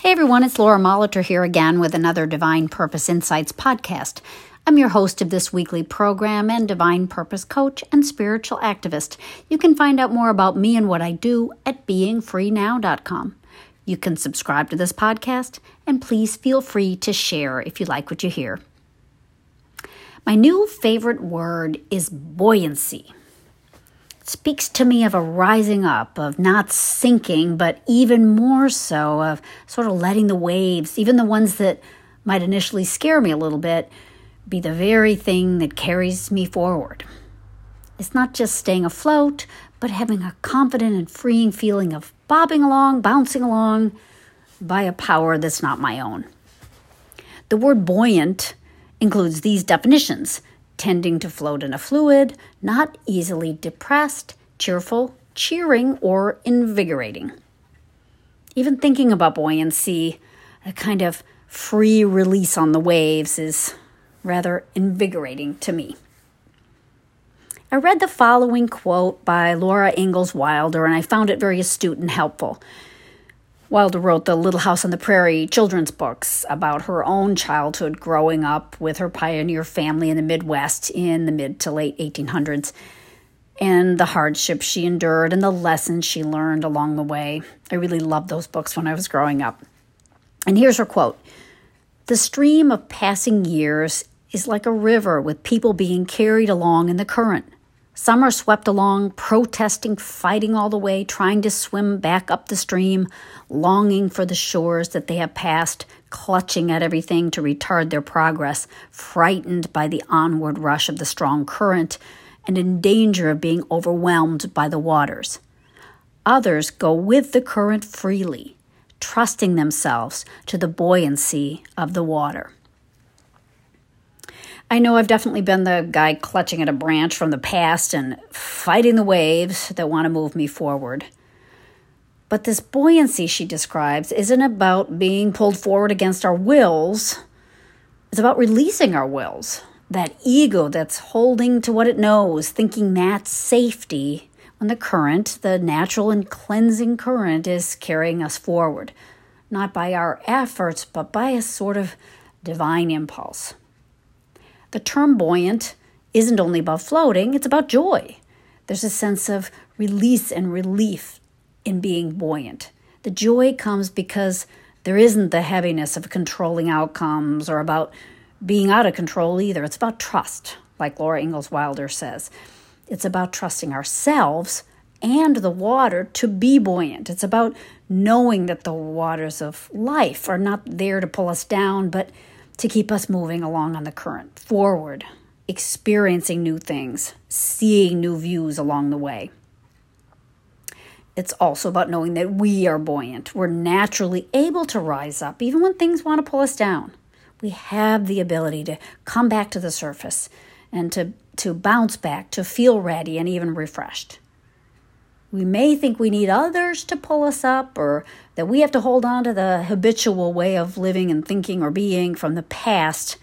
Hey everyone, it's Laura Molitor here again with another Divine Purpose Insights podcast. I'm your host of this weekly program and Divine Purpose coach and spiritual activist. You can find out more about me and what I do at beingfreenow.com. You can subscribe to this podcast and please feel free to share if you like what you hear. My new favorite word is buoyancy speaks to me of a rising up, of not sinking, but even more so of sort of letting the waves, even the ones that might initially scare me a little bit, be the very thing that carries me forward. It's not just staying afloat, but having a confident and freeing feeling of bobbing along, bouncing along by a power that's not my own. The word buoyant includes these definitions tending to float in a fluid, not easily depressed, cheerful, cheering, or invigorating. Even thinking about buoyancy, a kind of free release on the waves, is rather invigorating to me. I read the following quote by Laura Ingalls Wilder, and I found it very astute and helpful. Wilder wrote the Little House on the Prairie children's books about her own childhood growing up with her pioneer family in the Midwest in the mid to late 1800s and the hardships she endured and the lessons she learned along the way. I really loved those books when I was growing up. And here's her quote The stream of passing years is like a river with people being carried along in the current. Some are swept along, protesting, fighting all the way, trying to swim back up the stream, longing for the shores that they have passed, clutching at everything to retard their progress, frightened by the onward rush of the strong current, and in danger of being overwhelmed by the waters. Others go with the current freely, trusting themselves to the buoyancy of the water. I know I've definitely been the guy clutching at a branch from the past and fighting the waves that want to move me forward. But this buoyancy she describes isn't about being pulled forward against our wills, it's about releasing our wills. That ego that's holding to what it knows, thinking that's safety, when the current, the natural and cleansing current, is carrying us forward, not by our efforts, but by a sort of divine impulse. The term buoyant isn't only about floating, it's about joy. There's a sense of release and relief in being buoyant. The joy comes because there isn't the heaviness of controlling outcomes or about being out of control either. It's about trust, like Laura Ingalls Wilder says. It's about trusting ourselves and the water to be buoyant. It's about knowing that the waters of life are not there to pull us down, but to keep us moving along on the current, forward, experiencing new things, seeing new views along the way. It's also about knowing that we are buoyant. We're naturally able to rise up even when things want to pull us down. We have the ability to come back to the surface and to, to bounce back, to feel ready and even refreshed. We may think we need others to pull us up or that we have to hold on to the habitual way of living and thinking or being from the past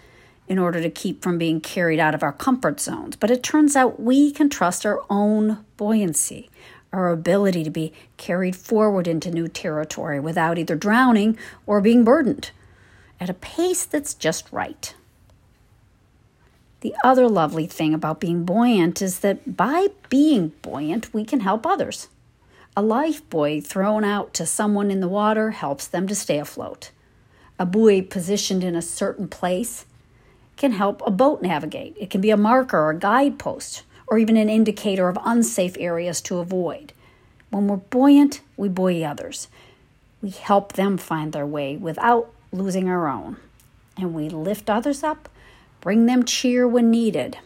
in order to keep from being carried out of our comfort zones. But it turns out we can trust our own buoyancy, our ability to be carried forward into new territory without either drowning or being burdened at a pace that's just right. The other lovely thing about being buoyant is that by being buoyant, we can help others. A life buoy thrown out to someone in the water helps them to stay afloat. A buoy positioned in a certain place can help a boat navigate. It can be a marker or a guidepost, or even an indicator of unsafe areas to avoid. When we're buoyant, we buoy others. We help them find their way without losing our own. And we lift others up bring them cheer when needed.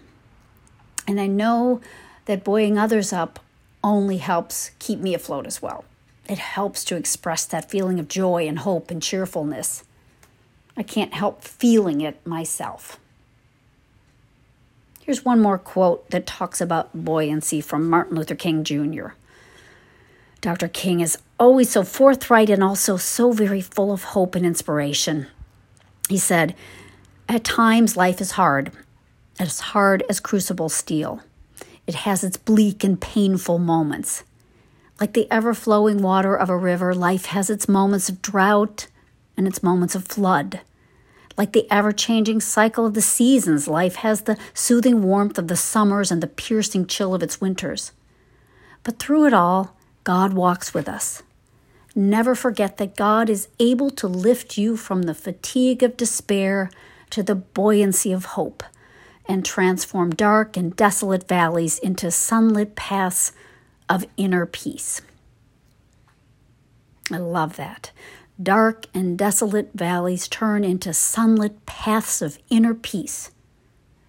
And I know that buoying others up only helps keep me afloat as well. It helps to express that feeling of joy and hope and cheerfulness. I can't help feeling it myself. Here's one more quote that talks about buoyancy from Martin Luther King Jr. Dr. King is always so forthright and also so very full of hope and inspiration. He said, at times, life is hard, as hard as crucible steel. It has its bleak and painful moments. Like the ever flowing water of a river, life has its moments of drought, and its moments of flood. Like the ever changing cycle of the seasons, life has the soothing warmth of the summers and the piercing chill of its winters. But through it all, God walks with us. Never forget that God is able to lift you from the fatigue of despair to the buoyancy of hope and transform dark and desolate valleys into sunlit paths of inner peace. I love that. Dark and desolate valleys turn into sunlit paths of inner peace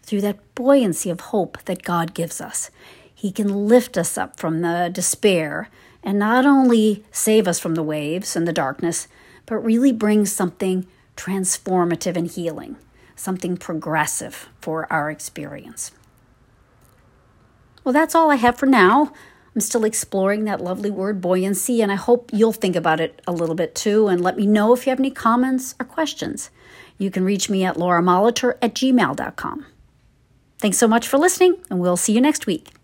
through that buoyancy of hope that God gives us. He can lift us up from the despair and not only save us from the waves and the darkness, but really bring something transformative and healing, something progressive for our experience. Well, that's all I have for now. I'm still exploring that lovely word buoyancy, and I hope you'll think about it a little bit too and let me know if you have any comments or questions. You can reach me at lauramolitor at gmail.com. Thanks so much for listening, and we'll see you next week.